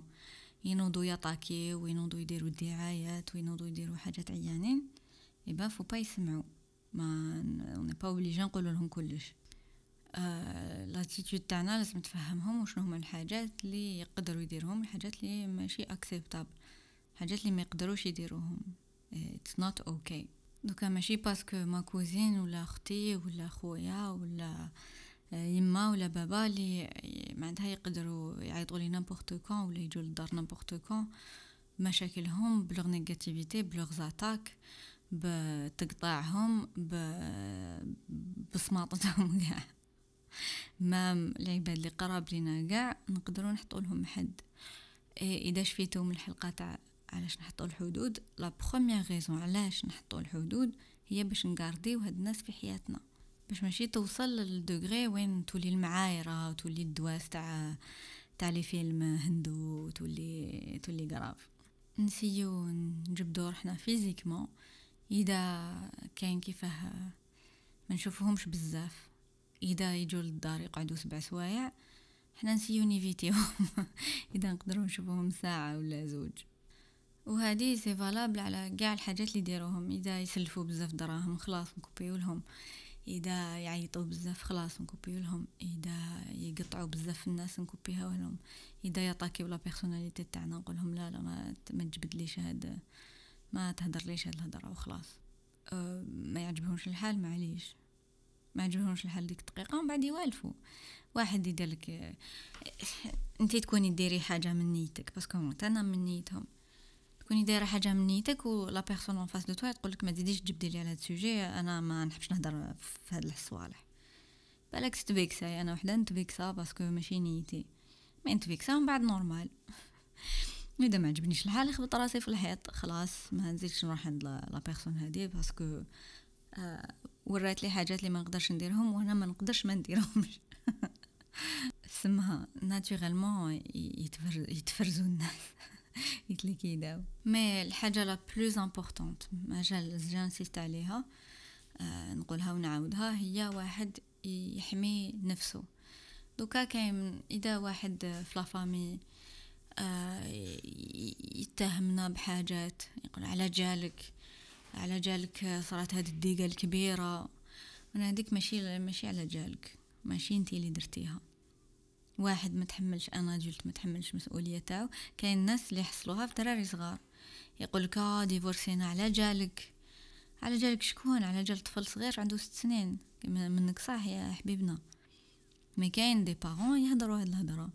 ينوضوا يattaquer وينوضوا يديروا الدعايات وينوضوا يديروا حاجات عيانين يبا فو با يسمعوا. mais on n'est pas obligé نقول لهم كلش. آه l'attitude تاعنا لازم تفهمهم وشنو هما الحاجات اللي يقدروا يديرهم الحاجات اللي ماشي acceptables الحاجات اللي ما يقدروش يديروهم. It's not okay دوكا ماشي parce que ma cousine ولا أختي ولا خويا ولا يما ولا بابا اللي معناتها يقدروا يعيطوا لي n'importe quand ولا يجوا للدار n'importe quand مشاكلهم بleurs négativités بleurs attaques بتقطاعهم بصماطتهم كاع ما العباد اللي قراب لينا كاع نقدروا نحطوا لهم حد اذا شفيتوا من الحلقة تاع علاش نحطوا الحدود؟ la première raison علاش نحطوا الحدود؟ هي باش نgarderو هاد الناس في حياتنا باش ماشي توصل لل degré وين تولي المعايرة وتولي الدواس تاع تاع les films hindous تولي تولي grave. نessayerو نجبدو روحنا physiquement إذا كاين كيفاه ما نشوفهمش بزاف. إذا يجوا للدار يقعدوا سبع سوايع حنا نسيو نيفيتيهم. [LAUGHS] إذا نقدروا نشوفوهم ساعة ولا زوج. وهذه c'est valable على كاع الحاجات اللي يديروهم. إذا يسلفوا بزاف دراهم خلاص نcouperو لهم. إذا يعيطوا بزاف خلاص نcouperو لهم. إذا يقطعوا بزاف الناس نcouperها لهم. إذا يattaquerو la personnalité تاعنا نقول لهم لا لا ما تجبدليش هاد ما تهدر ليش هاد الهضرة وخلاص. أه ما يعجبهمش الحال معليش. ما يعجبهمش الحال ديك الدقيقة ومن بعد يوالفوا. واحد يدير لك أنت تكوني ديري حاجة من نيتك parce que أنا من نيتهم. تكوني دايره حاجة من نيتك و la personne en face de toi تقول لك ما تزيديش تجبدي لي على هذا ال sujet أنا ما نحبش نهضر في هاد الصوالح. بالك تفيكساي أنا وحدة نتفيكسا parce que ماشي نيتي. ما نتفيكسا من بعد normal. [LAUGHS] إذا ما عجبنيش الحال خبط راسي في الحيط خلاص ما نزيدش نروح عند la personne هادي parce que آه ورات لي حاجات اللي ما نقدرش نديرهم وأنا ما نقدرش ما نديرهمش. [LAUGHS] سمها naturellement يتفرزوا الناس. [LAUGHS] يتلكيداو mais الحاجة la plus importante مجال j'insiste عليها آه نقولها ونعاودها هي واحد يحمي نفسه دوكا كاين اذا واحد في la famille آه يتهمنا بحاجات يقول على جالك على جالك صارت هذه الدقيقة الكبيرة من هذيك ماشي ماشي على جالك ماشي انتي اللي درتيها واحد ما تحملش أنا جلت ما تحملش مسؤولية تاعو. كاين الناس اللي يحصلوها في دراري صغار. يقول لك آه ديفورسينا على جالك. على جالك شكون؟ على جال طفل صغير عنده ست سنين. منك صح يا حبيبنا. مي كاين دي بارون يهضروا هاد الهضرة.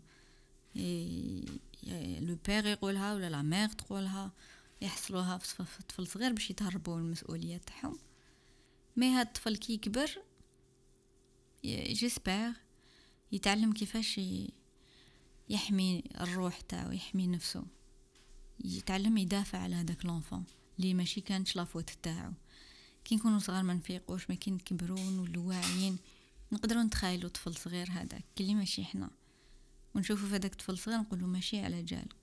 le père يقولها ولا la mère تقولها. يحصلوها في طفل صغير باش يتهربوا من المسؤوليات تاعهم. mais هاد الطفل كي يكبر j'espère يتعلم كيفاش يحمي الروح تاعو يحمي نفسه يتعلم يدافع على هذاك l'enfant اللي ماشي كانت la faute تاعو. كي نكونوا صغار ما نفيقوش ما كي نكبروا نولوا واعيين نقدروا نتخيلوا طفل صغير هذاك كلي ماشي حنا. ونشوفوا في هذاك الطفل صغير نقولوا ماشي على جالك.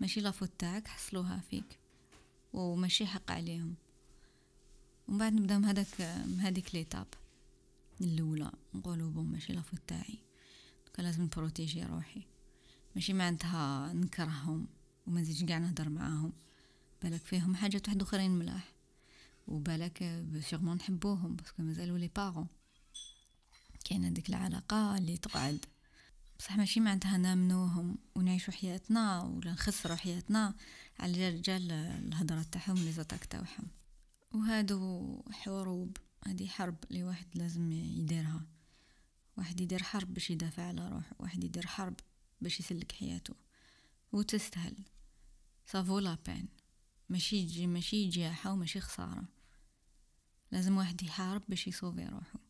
ماشي la faute تاعك حصلوها فيك. وماشي حق عليهم. ومن بعد نبداو من هذاك هذيك l'étape الأولى نقولوا bon ماشي la faute تاعي. كان لازم ن protéger روحي. ماشي معناتها نكرههم وما نزيدش قاع نهضر معاهم. بالك فيهم حاجات واحد آخرين ملاح. وبالك sûrement نحبوهم parce que مازالوا les parents كاين هذيك العلاقة اللي تقعد. بصح ماشي معناتها نامنوهم ونعيشوا حياتنا ولا نخسروا حياتنا على رجال الهضرة تاعهم لي زاتاك تاعهم. وهادو حروب. هذه حرب اللي واحد لازم يديرها. واحد يدير حرب باش يدافع على روحه. واحد يدير حرب باش يسلك حياته. وتستاهل. سافو لا بين ماشي يجي ماشي جياحة وماشي خسارة. لازم واحد يحارب باش ي sauver روحه.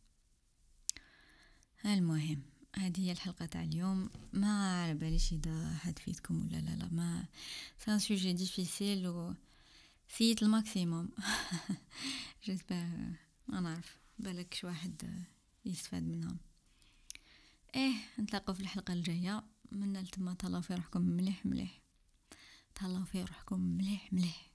المهم هذه هي الحلقة تاع اليوم. ما على باليش إذا حد فيتكم ولا لا لا ما. c'est un sujet difficile و c'était le maximum. [LAUGHS] j'espère ما نعرف بالك شي واحد يستفاد منها إيه نتلاقوا في الحلقة الجاية. من لتما تهلاو في روحكم مليح مليح. تهلاو في روحكم مليح مليح.